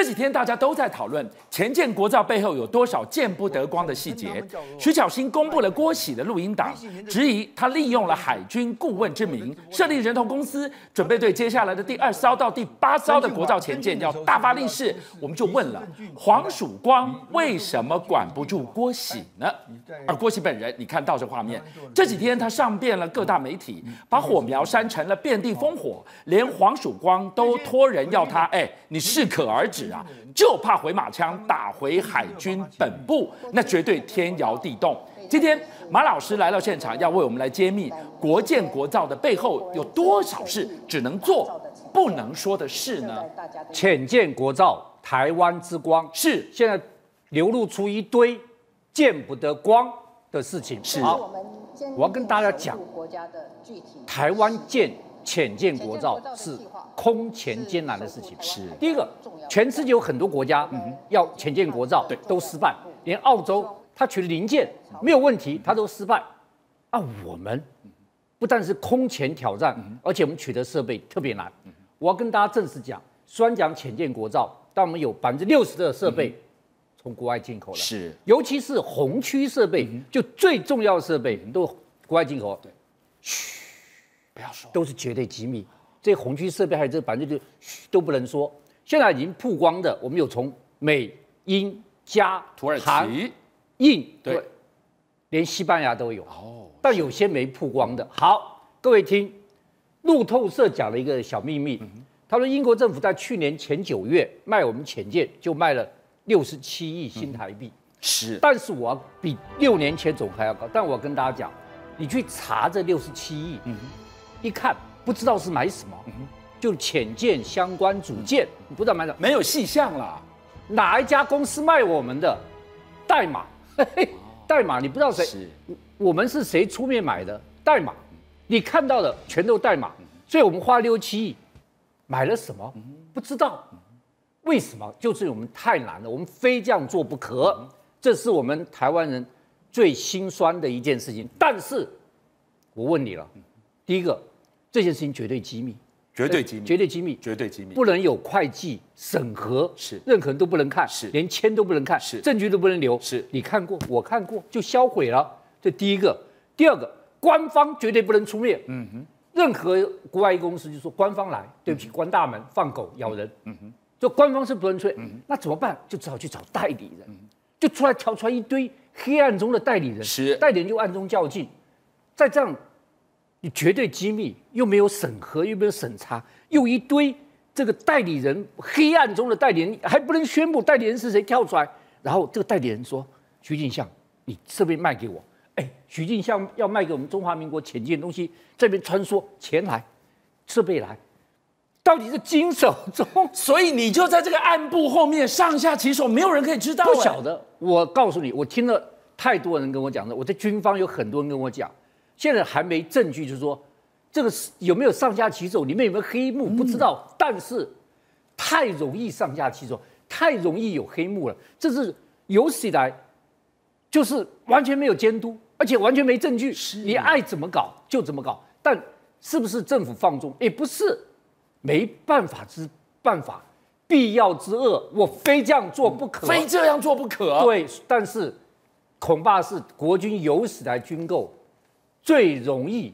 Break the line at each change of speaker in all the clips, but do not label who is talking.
这几天大家都在讨论前舰国造背后有多少见不得光的细节。徐巧芯公布了郭喜的录音档，质疑他利用了海军顾问之名，设立人头公司，准备对接下来的第二艘到第八艘的国造前舰要大发利市。我们就问了，黄曙光为什么管不住郭喜呢？而郭喜本人，你看到这画面，这几天他上遍了各大媒体，把火苗煽成了遍地烽火，连黄曙光都托人要他，哎，你适可而止。啊，就怕回马枪打回海军本部，那绝对天摇地动。今天马老师来到现场，要为我们来揭秘国建国造的背后有多少事只能做不能说的事呢？
浅建国造，台湾之光是现在流露出一堆见不得光的事情。是，好，我要跟大家讲，台湾舰潜舰国造是。空前艰难的事情。是。第一个，全世界有很多国家要浅见国造，对，都失败。连澳洲，他取零件没有问题，他都失败。啊，我们不但是空前挑战，而且我们取得设备特别难。我要跟大家正式讲，虽然讲浅见国造，但我们有百分之六十的设备从国外进口了，是，尤其是红区设备，就最重要的设备都国外进口。对，嘘，不要说，都是绝对机密。这红区设备还有这，反正就都不能说。现在已经曝光的，我们有从美、英、加、
土耳
其、印，对，连西班牙都有。哦，但有些没曝光的。好，各位听，路透社讲了一个小秘密。嗯、他说，英国政府在去年前九月卖我们潜舰，就卖了六十七亿新台币。是、嗯，但是我要比六年前总还要高。但我跟大家讲，你去查这六十七亿，嗯，一看。不知道是买什么，就浅见相关组件，你不知道买什么，
没有细项了。
哪一家公司卖我们的代码？代码你不知道谁？是我们是谁出面买的代码？你看到的全都代码，所以我们花六七亿买了什么？不知道为什么？就是我们太难了，我们非这样做不可。这是我们台湾人最心酸的一件事情。但是，我问你了，第一个。这件事情绝对机密，
绝对机密，
绝对机密，
绝对机密，
不能有会计审核，是。任何人都不能看，是。连签都不能看，是。证据都不能留，是。你看过，我看过，就销毁了。这第一个，第二个，官方绝对不能出面，嗯哼，任何国外公司就说官方来，对不起，关大门放狗咬人，嗯哼，就官方是不能出面，那怎么办？就只好去找代理人，就出来挑出来一堆黑暗中的代理人，是。代理人就暗中较劲，在这样。你绝对机密，又没有审核，又没有审查，又一堆这个代理人，黑暗中的代理人还不能宣布代理人是谁跳出来，然后这个代理人说：“徐进相，你设备卖给我。”哎，徐进相要卖给我们中华民国潜舰东西，这边穿梭钱来，设备来，到底是经手中，
所以你就在这个暗部后面上下其手，没有人可以知道。
不晓得，我告诉你，我听了太多人跟我讲的，我在军方有很多人跟我讲。现在还没证据，就是说这个是有没有上下其手，里面有没有黑幕不知道。嗯、但是太容易上下其手，太容易有黑幕了。这是有史以来就是完全没有监督，而且完全没证据，是你爱怎么搞就怎么搞。但是不是政府放纵？也不是，没办法之办法，必要之恶，我非这样做不可，
非这样做不可。
对，但是恐怕是国军有史来军购。最容易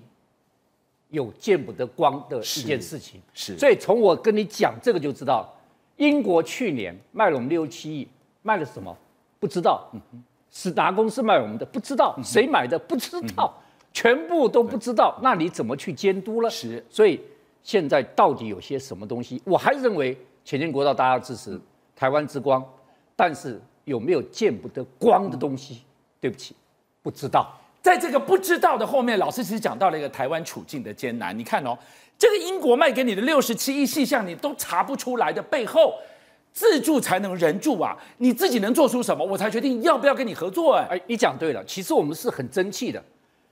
有见不得光的一件事情，是，是，所以从我跟你讲这个就知道，英国去年卖了我们六七亿，卖了什么？不知道，是哪公司卖我们的？不知道，谁买的？不知道，全部都不知道。那你怎么去监督了？是，所以现在到底有些什么东西？我还是认为前进国道大家支持，台湾之光，但是有没有见不得光的东西？对不起，不知道。
在这个不知道的后面，老师其实讲到了一个台湾处境的艰难。你看哦，这个英国卖给你的六十七亿细项，你都查不出来的背后，自助才能人助啊！你自己能做出什么，我才决定要不要跟你合作。哎，
哎，你讲对了，其实我们是很争气的。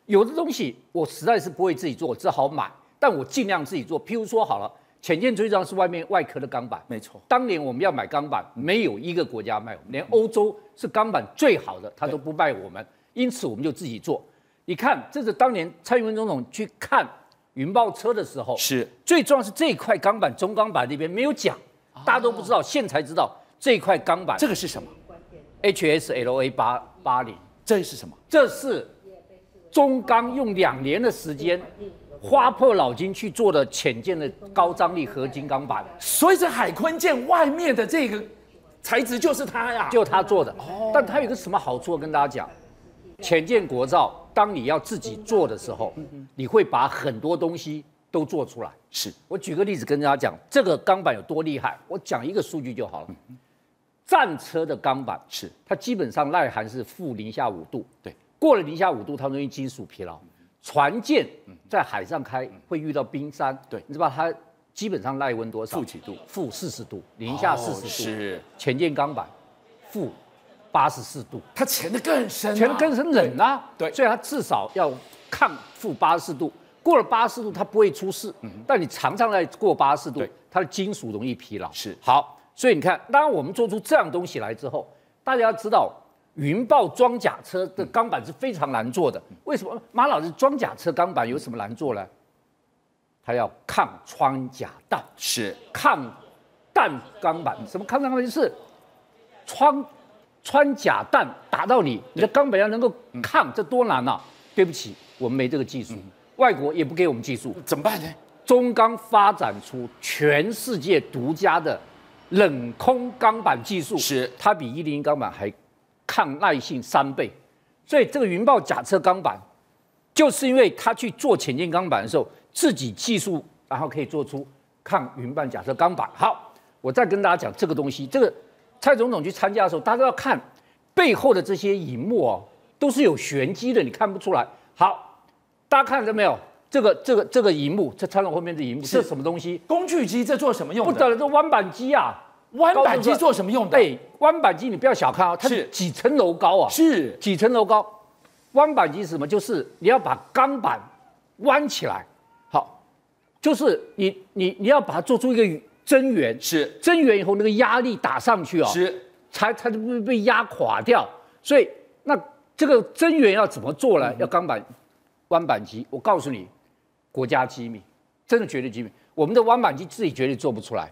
有的东西我实在是不会自己做，我只好买，但我尽量自己做。譬如说好了，潜舰追装是外面外壳的钢板，没错。当年我们要买钢板，没有一个国家卖我们，连欧洲是钢板最好的，他都不卖我们。因此，我们就自己做。你看，这是当年蔡英文总统去看云豹车的时候，是最重要是这一块钢板中钢板那边没有讲，大家都不知道，现在才知道。这块钢板，
这个是什么
？HSLA 八八零，
这是什么？
这是中钢用两年的时间，花破脑筋去做的浅见的高张力合金钢板。
所以这海坤舰外面的这个材质就是它呀，
就它做的。哦，但它有个什么好处？我跟大家讲，潜舰国造，当你要自己做的时候，你会把很多东西。都做出来。
是
我举个例子跟大家讲，这个钢板有多厉害。我讲一个数据就好了。战车的钢板
是
它基本上耐寒是负零下五度，
对，
过了零下五度，它容易金属疲劳。船舰在海上开会遇到冰山，
对，
你知道它基本上耐温多少？
负几度？
负四十度，零下四十度。
是
潜舰钢板负八十四度，
它潜得更深，
潜得更深冷啊。
对，
所以它至少要抗负八十四度。过了八十度，它不会出事。嗯，但你常常在过八十度，它的金属容易疲劳。
是
好，所以你看，当我们做出这样东西来之后，大家要知道，云豹装甲车的钢板是非常难做的。为什么？马老师，装甲车钢板有什么难做呢？它要抗穿甲弹，
是
抗弹钢板。什么抗弹钢板？就是穿穿甲弹打到你，你的钢板要能够抗，这多难啊！对不起，我们没这个技术。外国也不给我们技术，
怎么办呢？
中钢发展出全世界独家的冷空钢板技术，
是
它比一零一钢板还抗耐性三倍。所以这个云豹甲车钢板，就是因为它去做潜进钢板的时候，自己技术，然后可以做出抗云豹甲车钢板。好，我再跟大家讲这个东西。这个蔡总统去参加的时候，大家都要看背后的这些荧幕哦，都是有玄机的，你看不出来。好。大家看到没有？这个这个这个荧幕，这穿了后面的荧幕是什么东西？
工具机，这做什么用的？
不得了，这弯板机啊！
弯板机做什么用的？
对，弯板机你不要小看哦，它是几层楼高啊？
是
几层楼高？弯板机是什么？就是你要把钢板弯起来，好，就是你你你要把它做出一个针源，
是
增援以后那个压力打上去哦，
是
才才就不会被压垮掉。所以那这个增援要怎么做呢？要钢板。弯板机，我告诉你，国家机密，真的绝对机密。我们的弯板机自己绝对做不出来。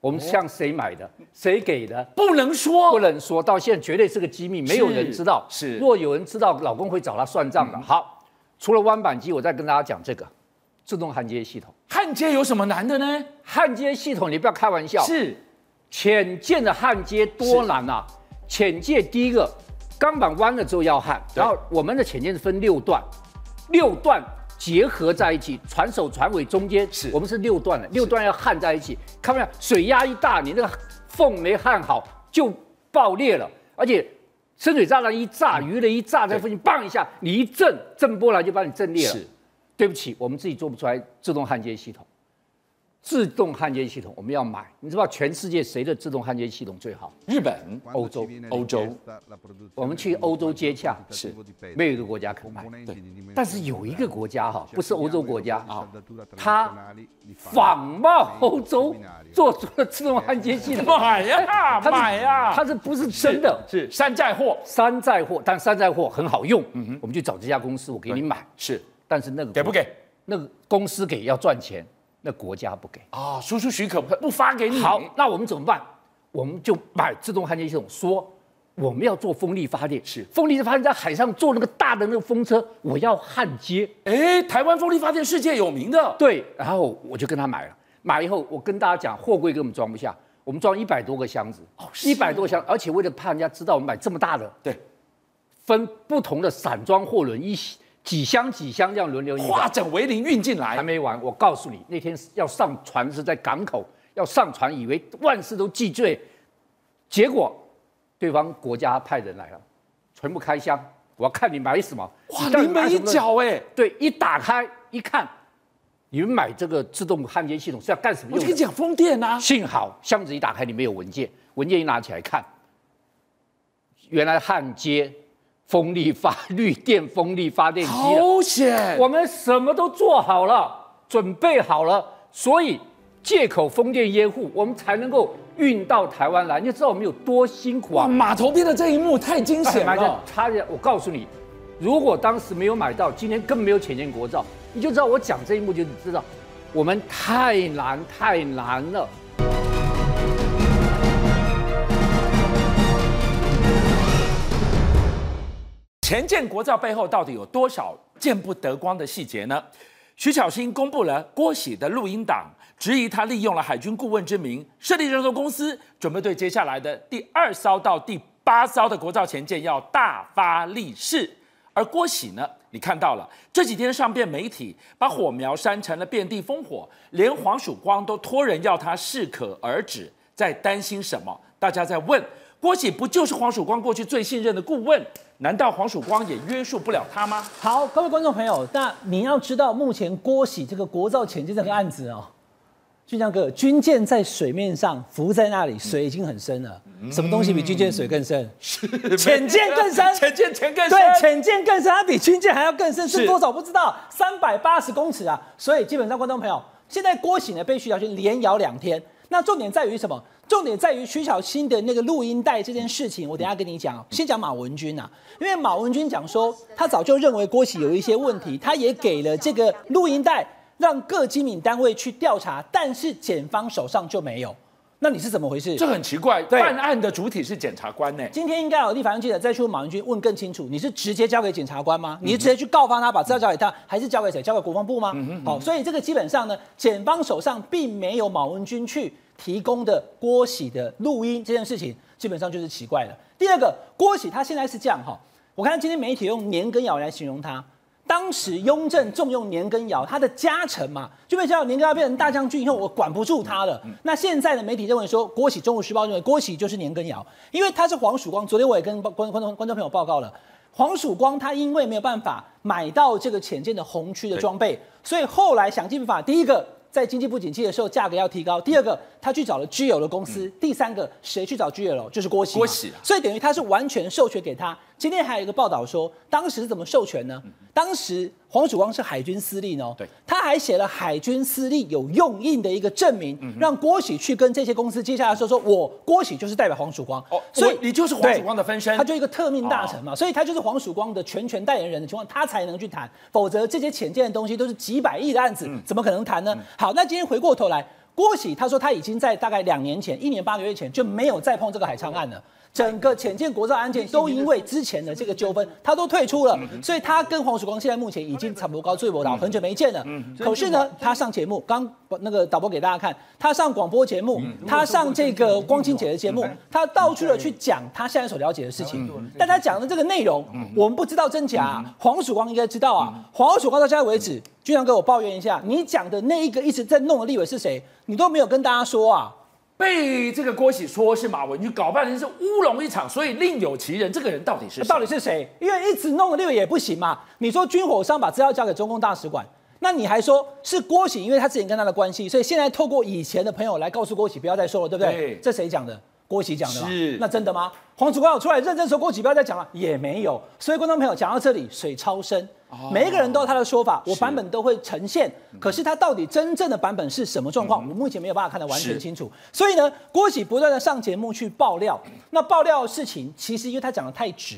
我们向谁买的？谁给的？
不能说，
不能说。到现在绝对是个机密，没有人知道。
是，
若有人知道，老公会找他算账的。好，除了弯板机，我再跟大家讲这个自动焊接系统。
焊接有什么难的呢？
焊接系统，你不要开玩笑。
是，
潜舰的焊接多难啊！潜舰第一个钢板弯了之后要焊，然后我们的潜舰是分六段。六段结合在一起，船首船尾中间是我们是六段的，六段要焊在一起。看没有？水压一大，你那个缝没焊好就爆裂了。而且深水炸弹一炸，鱼雷一炸在附近，棒一下，你一震，震波来就把你震裂了。是，对不起，我们自己做不出来自动焊接系统。自动焊接系统我们要买，你知道全世界谁的自动焊接系统最好？
日本、
欧洲、
欧洲。
我们去欧洲接洽，是没有一个国家肯买。对，但是有一个国家哈，不是欧洲国家啊，他仿冒欧洲做出了自动焊接系统。
买呀，买呀，
它是不是真的，
是山寨货，
山寨货，但山寨货很好用。嗯哼，我们去找这家公司，我给你买。
是，
但是那个
给不给？
那个公司给要赚钱。那国家不给
啊，输出许可不发给你。
好，那我们怎么办？我们就买自动焊接系统，说我们要做风力发电，
是
风力发电在海上做那个大的那个风车，我要焊接。
哎，台湾风力发电世界有名的。
对，然后我就跟他买了，买了以后我跟大家讲，货柜根本装不下，我们装一百多个箱子，哦，一百多箱，而且为了怕人家知道我们买这么大的，
对，
分不同的散装货轮一起。几箱几箱这样轮流运，
化整为零运进来，
还没完。我告诉你，那天要上船是在港口，要上船，以为万事都记罪，结果对方国家派人来了，全部开箱，我要看你买什么。
哇，临门一脚哎！
对，一打开一看，你们买这个自动焊接系统是要干什么用？
我跟你讲，风电啊。
幸好箱子一打开里面有文件，文件一拿起来看，原来焊接。风力发绿电风力发电机，
好险！
我们什么都做好了，准备好了，所以借口风电掩护，我们才能够运到台湾来。你知道我们有多辛苦啊！
码头边的这一幕太惊险了。
差点，我告诉你，如果当时没有买到，今天根本没有潜舰国造，你就知道我讲这一幕就知道我们太难太难了。
前建国造背后到底有多少见不得光的细节呢？徐巧芯公布了郭喜的录音档，质疑他利用了海军顾问之名，设立人头公司，准备对接下来的第二艘到第八艘的国造前舰要大发利市。而郭喜呢，你看到了这几天上遍媒体，把火苗煽成了遍地烽火，连黄曙光都托人要他适可而止，在担心什么？大家在问，郭喜不就是黄曙光过去最信任的顾问？难道黄曙光也约束不了他吗？
好，各位观众朋友，那你要知道，目前郭喜这个国造潜舰这个案子哦，俊相哥，军舰在水面上浮在那里，水已经很深了。嗯、什么东西比军舰水更深？是潜舰更深。
潜舰潜更深。
对，潜舰更深，它比军舰还要更深，是多少不知道？三百八十公尺啊！所以基本上，观众朋友，现在郭喜呢被徐小军连咬两天。那重点在于什么？重点在于徐巧芯的那个录音带这件事情，我等一下跟你讲。先讲马文君啊，因为马文君讲说，他早就认为郭喜有一些问题，他也给了这个录音带，让各机敏单位去调查，但是检方手上就没有。那你是怎么回事？
这很奇怪，办案的主体是检察官呢。
今天应该有立法院记者再去问马文君，问更清楚，你是直接交给检察官吗？你是直接去告发他，把资料交给他，还是交给谁？交给国防部吗？嗯哼嗯哼。好，所以这个基本上呢，检方手上并没有马文君去。提供的郭喜的录音这件事情，基本上就是奇怪了。第二个，郭喜他现在是这样哈，我看今天媒体用年羹尧来形容他。当时雍正重用年羹尧，他的家臣嘛，就被叫年羹尧变成大将军以后，我管不住他了。那现在的媒体认为说，郭喜，《中国时报》认为郭喜就是年羹尧，因为他是黄曙光。昨天我也跟观观众观众朋友报告了，黄曙光他因为没有办法买到这个浅见的红区的装备，所以后来想尽办法，第一个。在经济不景气的时候，价格要提高。第二个，他去找了 GL 的公司。第三个，谁去找 GL？就是郭喜。
郭喜啊。
所以等于他是完全授权给他。今天还有一个报道说，当时是怎么授权呢？当时黄曙光是海军司令哦，对，他还写了海军司令有用印的一个证明，让郭喜去跟这些公司接下来说，说我郭喜就是代表黄曙光哦，
所以你就是黄曙光的分身，
他就一个特命大臣嘛，所以他就是黄曙光的全权代言人的情况，他才能去谈，否则这些浅见的东西都是几百亿的案子，怎么可能谈呢？好，那今天回过头来，郭喜他说他已经在大概两年前，一年八个月前就没有再碰这个海昌案了。整个潜舰国造案件都因为之前的这个纠纷，他都退出了，所以他跟黄曙光现在目前已经差不多高最不老，很久没见了。可是呢，他上节目，刚那个导播给大家看，他上广播节目，他上这个光清姐的节目，他到处的去讲他现在所了解的事情。但他讲的这个内容，我们不知道真假。黄曙光应该知道啊。黄曙光到现在为止，军长哥我抱怨一下，你讲的那一个一直在弄的立委是谁？你都没有跟大家说啊。
被这个郭喜说是马文君搞半天是乌龙一场，所以另有其人。这个人到底是谁？
到底是谁？因为一直弄的六也不行嘛。你说军火商把资料交给中共大使馆，那你还说是郭喜，因为他之前跟他的关系，所以现在透过以前的朋友来告诉郭喜不要再说了，对不对？对，这谁讲的？郭喜讲的吗？是。那真的吗？黄曙光有出来认真说郭喜不要再讲了，也没有。所以观众朋友讲到这里，水超深。每一个人都有他的说法，我版本都会呈现。可是他到底真正的版本是什么状况，我目前没有办法看得完全清楚。所以呢，郭喜不断的上节目去爆料，那爆料的事情其实因为他讲的太直，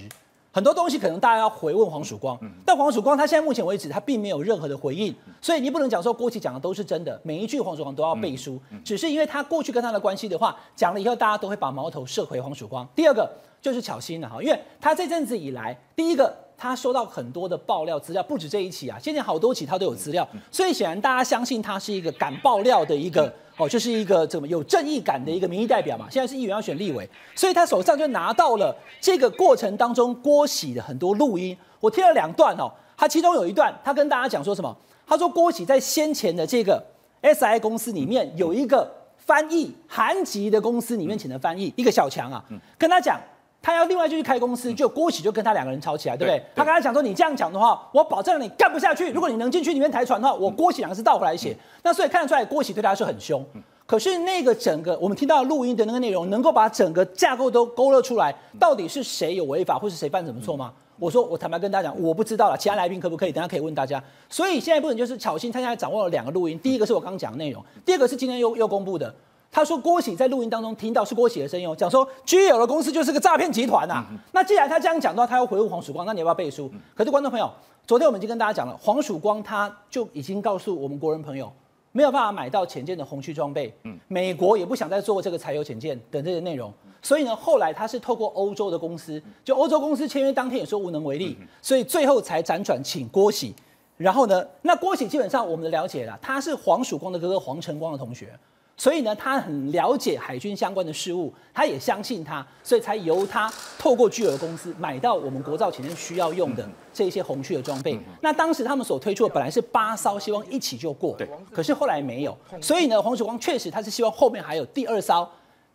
很多东西可能大家要回问黄曙光。但黄曙光他现在目前为止他并没有任何的回应，所以你不能讲说郭喜讲的都是真的，每一句黄曙光都要背书。只是因为他过去跟他的关系的话，讲了以后大家都会把矛头射回黄曙光。第二个就是巧心了哈，因为他这阵子以来，第一个。他收到很多的爆料资料，不止这一起啊，现在好多起他都有资料，所以显然大家相信他是一个敢爆料的一个哦，就是一个怎么有正义感的一个民意代表嘛。现在是议员要选立委，所以他手上就拿到了这个过程当中郭喜的很多录音，我听了两段哦，他其中有一段他跟大家讲说什么？他说郭喜在先前的这个 SI 公司里面有一个翻译韩籍的公司里面请的翻译，一个小强啊，跟他讲。他要另外就去开公司，就郭喜就跟他两个人吵起来，对不对？他跟他讲说：“你这样讲的话，我保证你干不下去。如果你能进去里面抬船的话，我郭喜两个字倒回来写。嗯”那所以看得出来，郭喜对他是很凶。可是那个整个我们听到录音的那个内容，能够把整个架构都勾勒出来，到底是谁有违法，或是谁犯什么错吗？我说我坦白跟大家讲，我不知道了。其他来宾可不可以？等下可以问大家。所以现在不能就是巧心，他现在掌握了两个录音，第一个是我刚刚讲的内容，第二个是今天又又公布的。他说郭喜在录音当中听到是郭喜的声音哦，讲说 GL 的公司就是个诈骗集团呐、啊。那既然他这样讲的话，他要回复黄曙光，那你要不要背书？可是观众朋友，昨天我们已经跟大家讲了，黄曙光他就已经告诉我们国人朋友，没有办法买到潜舰的红区装备，嗯，美国也不想再做这个柴油潜舰等这些内容，所以呢，后来他是透过欧洲的公司，就欧洲公司签约当天也说无能为力，所以最后才辗转请郭喜。然后呢，那郭喜基本上我们的了解啦，他是黄曙光的哥哥黄晨光的同学。所以呢，他很了解海军相关的事务，他也相信他，所以才由他透过巨额公司买到我们国造潜舰需要用的这些红区的装备。那当时他们所推出的本来是八艘，希望一起就过，可是后来没有。所以呢，黄曙光确实他是希望后面还有第二艘、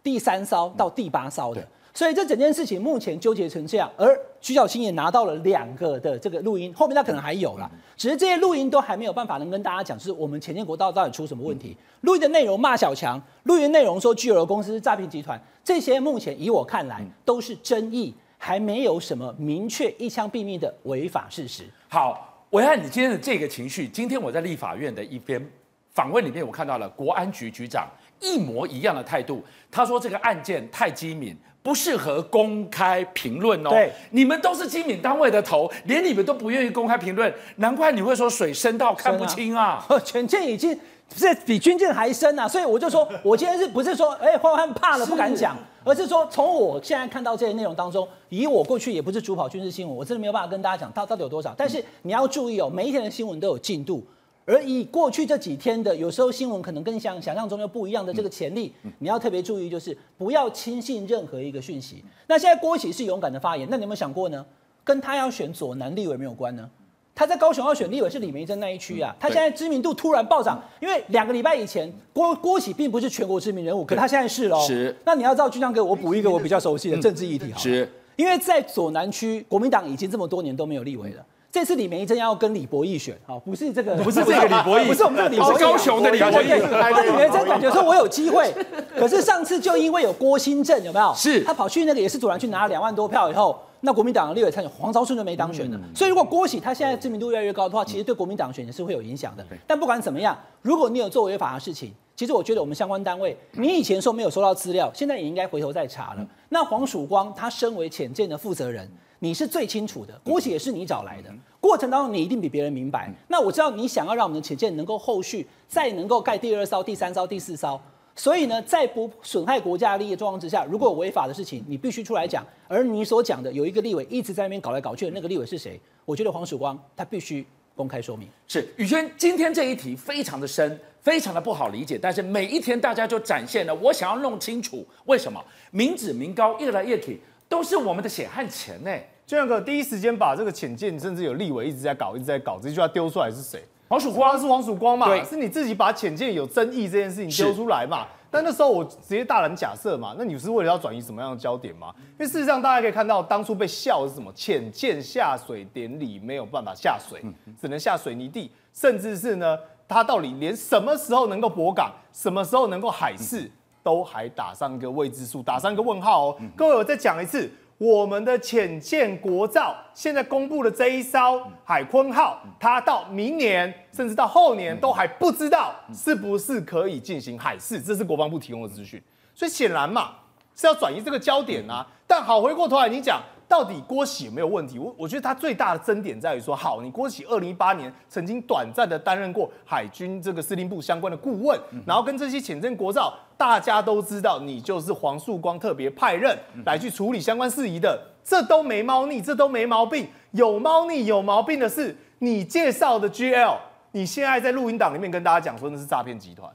第三艘到第八艘的。所以这整件事情目前纠结成这样，而徐小青也拿到了两个的这个录音，后面他可能还有啦，只是这些录音都还没有办法能跟大家讲，就是我们前建国造到底出什么问题。录音的内容骂小强，录音内容说巨额公司是诈骗集团，这些目前以我看来都是争议，还没有什么明确一枪毙命的违法事实。
好，我看你今天的这个情绪，今天我在立法院的一篇访问里面，我看到了国安局局长一模一样的态度，他说这个案件太机敏。不适合公开评论哦。
对，
你们都是机敏单位的头，连你们都不愿意公开评论，难怪你会说水深到看不清啊！
潜舰已经是比军舰还深啊，所以我就说，我今天是不是说，哎，欢欢怕了不敢讲，而是说，从我现在看到这些内容当中，以我过去也不是主跑军事新闻，我真的没有办法跟大家讲到到底有多少。但是你要注意哦，每一天的新闻都有进度。而以过去这几天的，有时候新闻可能跟想想象中又不一样的这个潜力，你要特别注意，就是不要轻信任何一个讯息。那现在郭喜是勇敢的发言，那你有没有想过呢？跟他要选左南立委没有关呢？他在高雄要选立委是李梅珍那一区啊，他现在知名度突然暴涨，因为两个礼拜以前郭郭喜并不是全国知名人物，可他现在是喽。
是。
那你要知道，军将哥，我补一个我比较熟悉的政治议题，
是。
因为在左南区，国民党已经这么多年都没有立委了。这次李梅珍要跟李博义选，好，不是这个，
不是这个李博义，
不是我们这个李博义，
高雄的李博义。
那李梅珍感觉说我有机会，可是上次就因为有郭新正，有没有？
是，
他跑去那个也是左南区拿了两万多票以后，那国民党的立委参选黄昭顺就没当选了。所以如果郭喜他现在知名度越来越高的话，其实对国民党选也是会有影响的。但不管怎么样，如果你有做违法的事情，其实我觉得我们相关单位，你以前说没有收到资料，现在也应该回头再查了。那黄曙光他身为潜舰的负责人。你是最清楚的，国企也是你找来的，过程当中你一定比别人明白。那我知道你想要让我们的潜舰能够后续再能够盖第二艘、第三艘、第四艘，所以呢，在不损害国家利益的状况之下，如果有违法的事情，你必须出来讲。而你所讲的有一个立委一直在那边搞来搞去的那个立委是谁？我觉得黄曙光他必须公开说明。
是宇轩，今天这一题非常的深，非常的不好理解，但是每一天大家就展现了我想要弄清楚为什么民脂民膏越来越体都是我们的血汗钱呢？
就那个第一时间把这个浅见，甚至有立委一直在搞，一直在搞，这句话丢出来是谁？
黄曙光
是黄曙光嘛？
对，
是你自己把浅见有争议这件事情丢出来嘛？但那时候我直接大胆假设嘛，那你是为了要转移什么样的焦点吗？因为事实上大家可以看到，当初被笑的是什么？浅见下水典礼没有办法下水，只能下水泥地，甚至是呢，他到底连什么时候能够博港，什么时候能够海试，都还打上一个未知数，打上一个问号哦。各位，我再讲一次。我们的浅舰国造现在公布的这一艘海鲲号，它到明年甚至到后年都还不知道是不是可以进行海试，这是国防部提供的资讯。所以显然嘛，是要转移这个焦点啊。但好，回过头来你讲。到底郭喜有没有问题？我我觉得他最大的争点在于说，好，你郭喜二零一八年曾经短暂的担任过海军这个司令部相关的顾问，然后跟这些潜舰国造，大家都知道你就是黄曙光特别派任来去处理相关事宜的，这都没猫腻，这都没毛病。有猫腻有毛病的是你介绍的 GL，你现在在录音档里面跟大家讲说那是诈骗集团，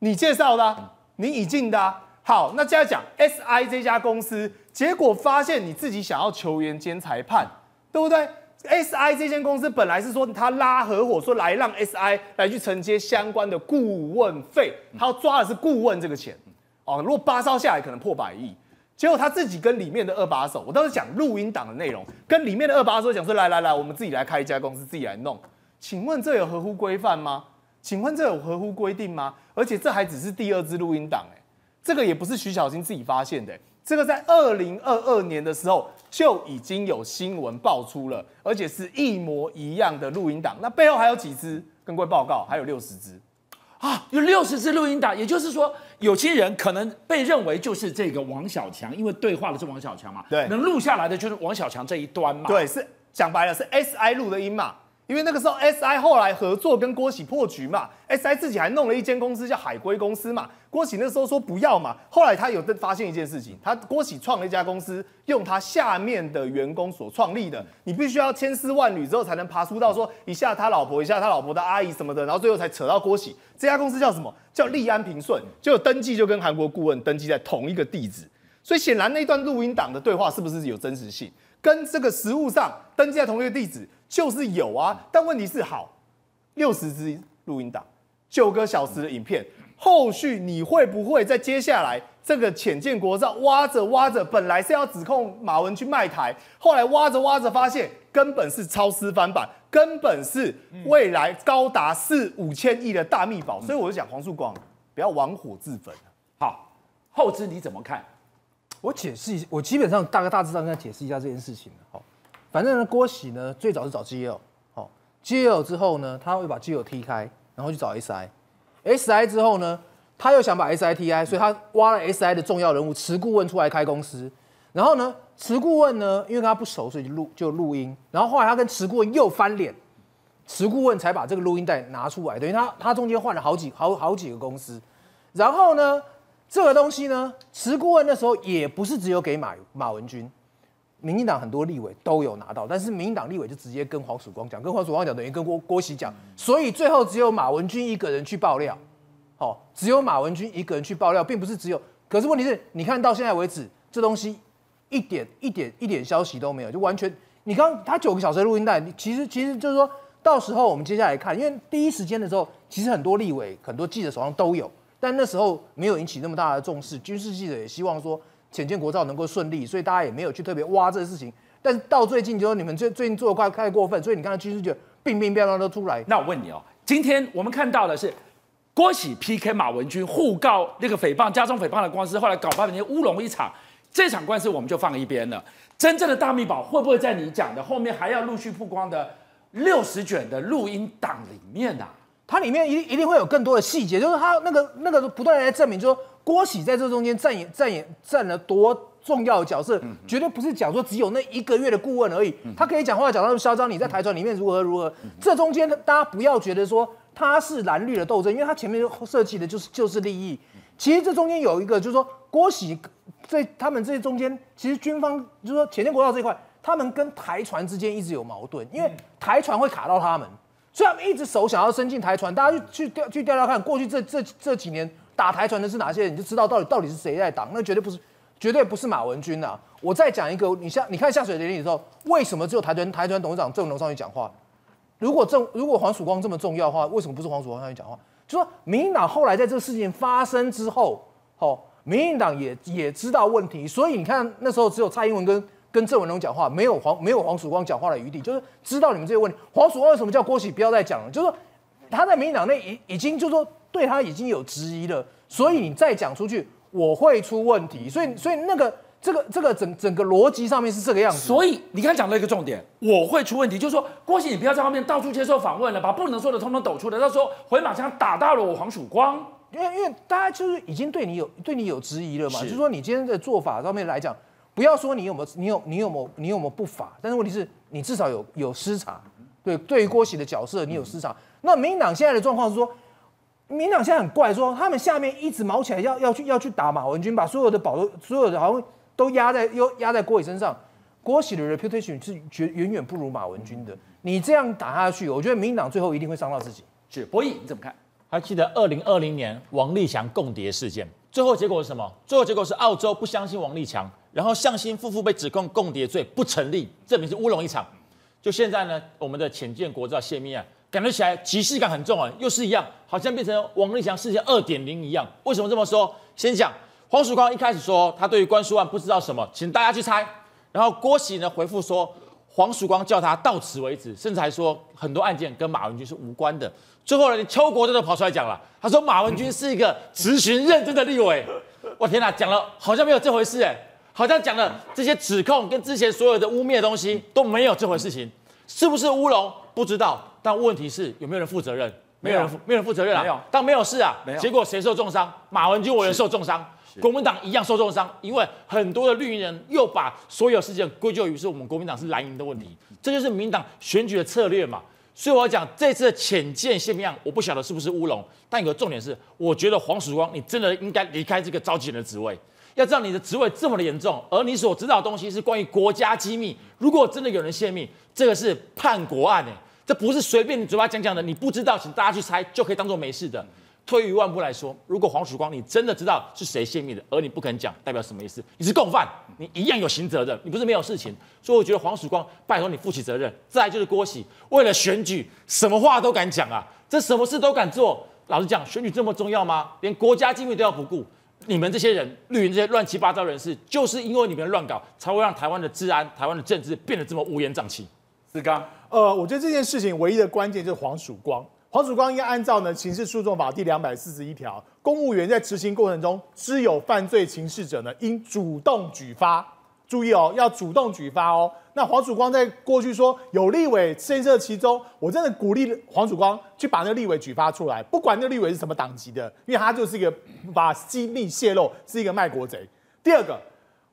你介绍的啊，你引进的啊。好，那接下来讲 SI 这家公司，结果发现你自己想要球员兼裁判，对不对？SI 这间公司本来是说他拉合伙，说来让 SI 来去承接相关的顾问费，他要抓的是顾问这个钱。哦，如果八艘下来可能破百亿，结果他自己跟里面的二把手，我当时讲录音档的内容，跟里面的二把手讲说，来来来，我们自己来开一家公司，自己来弄。请问这有合乎规范吗？请问这有合乎规定吗？而且这还只是第二支录音档，欸，这个也不是徐小青自己发现的，这个在二零二二年的时候就已经有新闻爆出了，而且是一模一样的录音档。那背后还有几支？跟各位报告，还有六十支
啊，有六十支录音档。也就是说，有些人可能被认为就是这个王小强，因为对话的是王小强嘛，
对，
能录下来的就是王小强这一端嘛。
对，是讲白了是 SI 录的音嘛因为那个时候 SI 后来合作跟郭喜破局嘛，SI 自己还弄了一间公司叫海归公司嘛。郭喜那时候说不要嘛，后来他有发现一件事情，他郭喜创了一家公司，用他下面的员工所创立的，你必须要千丝万缕之后才能爬出到说一下他老婆，一下他老婆的阿姨什么的，然后最后才扯到郭喜。这家公司叫什么？叫利安平顺，就登记就跟韩国顾问登记在同一个地址，所以显然那段录音档的对话是不是有真实性？跟这个实物上登记在同一个地址。就是有啊，但问题是好，六十支录音档，九个小时的影片，后续你会不会在接下来这个浅见国造挖着挖着，本来是要指控马文去卖台，后来挖着挖着发现根本是超私翻版，根本是未来高达四五千亿的大秘宝，所以我就讲黄树光不要玩火自焚。
好，后知你怎么看？
我解释一下，我基本上大概大致上跟他解释一下这件事情。好。反正呢，郭喜呢最早是找 GL，好，GL 之后呢，他会把 GL 踢开，然后去找 SI，SI 之后呢，他又想把 SI 踢开，所以他挖了 SI 的重要人物池顾问出来开公司，然后呢，池顾问呢，因为跟他不熟，所以就录就录音，然后后来他跟池顾问又翻脸，池顾问才把这个录音带拿出来，等于他他中间换了好几好好几个公司，然后呢，这个东西呢，池顾问那时候也不是只有给马马文君。民进党很多立委都有拿到，但是民进党立委就直接跟黄曙光讲，跟黄曙光讲等于跟郭郭玺讲，所以最后只有马文君一个人去爆料，好，只有马文君一个人去爆料，并不是只有。可是问题是，你看到现在为止，这东西一点一点一点消息都没有，就完全。你刚他九个小时的录音带，其实其实就是说到时候我们接下来看，因为第一时间的时候，其实很多立委、很多记者手上都有，但那时候没有引起那么大的重视。军事记者也希望说。浅见国造能够顺利，所以大家也没有去特别挖这个事情。但是到最近，就说你们最最近做的快太过分，所以你看到军事就兵兵变乱都出来。
那我问你哦，今天我们看到的是郭喜 PK 马文君互告那个诽谤、加重诽谤的官司，后来搞半天乌龙一场，这场官司我们就放一边了。真正的大秘宝会不会在你讲的后面还要陆续曝光的六十卷的录音档里面呢、啊？
它里面一定一定会有更多的细节，就是它那个那个不断来证明，就是说。郭玺在这中间扮演扮演占了多重要的角色，绝对不是讲说只有那一个月的顾问而已。他可以讲话讲到那么嚣张，你在台船里面如何如何。这中间大家不要觉得说他是蓝绿的斗争，因为他前面设计的就是就是利益。其实这中间有一个，就是说郭玺在他们这些中间，其实军方就是说前线国道这一块，他们跟台船之间一直有矛盾，因为台船会卡到他们，所以他们一直手想要伸进台船。大家去去调去调调看，过去这这这几年。打台船的是哪些人，你就知道到底到底是谁在挡。那绝对不是，绝对不是马文君呐、啊。我再讲一个，你下你看下水典礼的时候，为什么只有台船台船董事长郑文隆上去讲话？如果郑如果黄曙光这么重要的话，为什么不是黄曙光上去讲话？就说民进党后来在这个事情发生之后，哦，民进党也也知道问题，所以你看那时候只有蔡英文跟跟郑文龙讲话，没有黄没有黄曙光讲话的余地，就是知道你们这些问题。黄曙光为什么叫郭玺不要再讲了？就是说他在民进党内已已经就是说。对他已经有质疑了，所以你再讲出去，我会出问题。所以，所以那个这个这个整整个逻辑上面是这个样子。
所以你刚才讲到一个重点，我会出问题，就是说郭玺，你不要在后面到处接受访问了，把不能说的通通抖出来。他说回马枪打到了我黄曙光，
因为因为大家就是已经对你有对你有质疑了嘛，是就是说你今天的做法上面来讲，不要说你有没有你有你有没有你有没有不法，但是问题是你至少有有失察。对，对于郭喜的角色你有失察。嗯、那民进党现在的状况是说。民党现在很怪，说他们下面一直毛起来要要去要去打马文君，把所有的宝都所有的好像都压在又压在郭喜身上。郭喜的 reputation 是绝远远不如马文君的。你这样打下去，我觉得民党最后一定会伤到自己。
是博弈，你怎么看？
还记得二零二零年王立强共谍事件，最后结果是什么？最后结果是澳洲不相信王立强，然后向心夫妇被指控共谍罪不成立，证明是乌龙一场。就现在呢，我们的潜舰国造泄密案。感觉起来即视感很重啊，又是一样，好像变成王立强事件二点零一样。为什么这么说？先讲黄曙光一开始说他对于关书案不知道什么，请大家去猜。然后郭喜呢回复说，黄曙光叫他到此为止，甚至还说很多案件跟马文君是无关的。最后呢，邱国正都跑出来讲了，他说马文君是一个执行认真的立委。我天哪，讲了好像没有这回事哎，好像讲了这些指控跟之前所有的污蔑的东西都没有这回事情，是不是乌龙？不知道。但问题是有没有人负责任？没有人负，没有人负责任啊！没有，但没有事啊。没有。结果谁受重伤？马文君委员受重伤，国民党一样受重伤，因为很多的绿营人又把所有事件归咎于是我们国民党是蓝营的问题，这就是民党选举的策略嘛。所以我要讲这次的潜舰宪兵案，我不晓得是不是乌龙，但有个重点是，我觉得黄曙光你真的应该离开这个召集人的职位。要知道你的职位这么的严重，而你所知道的东西是关于国家机密，如果真的有人泄密，这个是叛国案诶，这不是随便你嘴巴讲讲的，你不知道，请大家去猜就可以当做没事的。退一万步来说，如果黄曙光你真的知道是谁泄密的，而你不肯讲，代表什么意思？你是共犯，你一样有刑责的，你不是没有事情。所以我觉得黄曙光，拜托你负起责任。再来就是郭喜，为了选举，什么话都敢讲啊，这什么事都敢做。老实讲，选举这么重要吗？连国家机密都要不顾？你们这些人，绿营这些乱七八糟人士，就是因为你们乱搞，才会让台湾的治安、台湾的政治变得这么乌烟瘴气。
志刚，呃，我觉得这件事情唯一的关键就是黄曙光。黄曙光应该按照呢《刑事诉讼法》第两百四十一条，公务员在执行过程中知有犯罪情事者呢，应主动举发。注意哦，要主动举发哦。那黄曙光在过去说有立委牵涉其中，我真的鼓励黄曙光去把那个立委举发出来，不管那个立委是什么党籍的，因为他就是一个把机密泄露，是一个卖国贼。第二个，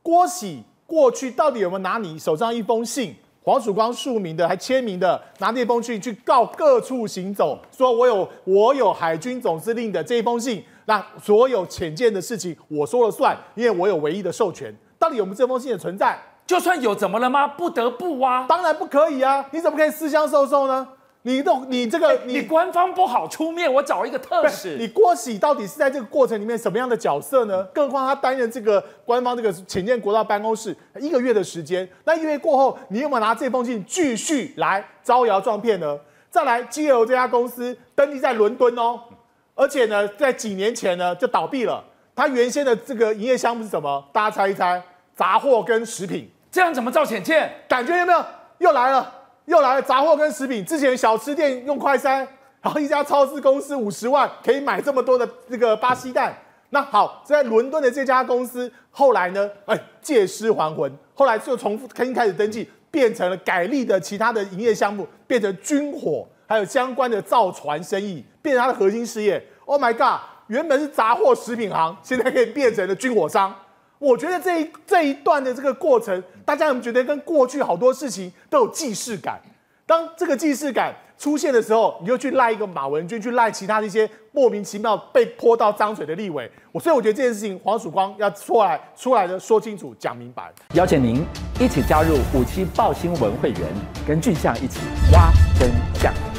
郭玺过去到底有没有拿你手上一封信？黄曙光署名的，还签名的，拿那封信去告各处行走，说我有我有海军总司令的这一封信，那所有潜舰的事情我说了算，因为我有唯一的授权。到底有没有这封信的存在？
就算有，怎么了吗？不得不啊，
当然不可以啊！你怎么可以私相授受呢？你这你这个你，
你官方不好出面，我找一个特使。
你郭喜到底是在这个过程里面什么样的角色呢？更何况他担任这个官方这个潜舰国道办公室一个月的时间，那一个月过后，你有没有拿这封信继续来招摇撞骗呢？再来，基尔这家公司登记在伦敦哦，而且呢，在几年前呢就倒闭了。他原先的这个营业项目是什么？大家猜一猜，杂货跟食品。
这样怎么造浅见？
感觉有没有？又来了。又来了杂货跟食品，之前小吃店用快餐，然后一家超市公司五十万可以买这么多的这个巴西蛋。那好，在伦敦的这家公司后来呢，哎，借尸还魂，后来就重复新开始登记，变成了改立的其他的营业项目，变成军火，还有相关的造船生意，变成它的核心事业。Oh my god，原本是杂货食品行，现在可以变成了军火商。我觉得这一这一段的这个过程，大家有没有觉得跟过去好多事情都有既视感？当这个既视感出现的时候，你就去赖一个马文君，去赖其他的一些莫名其妙被泼到脏水的立委。我所以我觉得这件事情，黄曙光要出来出来的说清楚、讲明白。
邀请您一起加入五七爆新闻会员，跟俊相一起挖真相。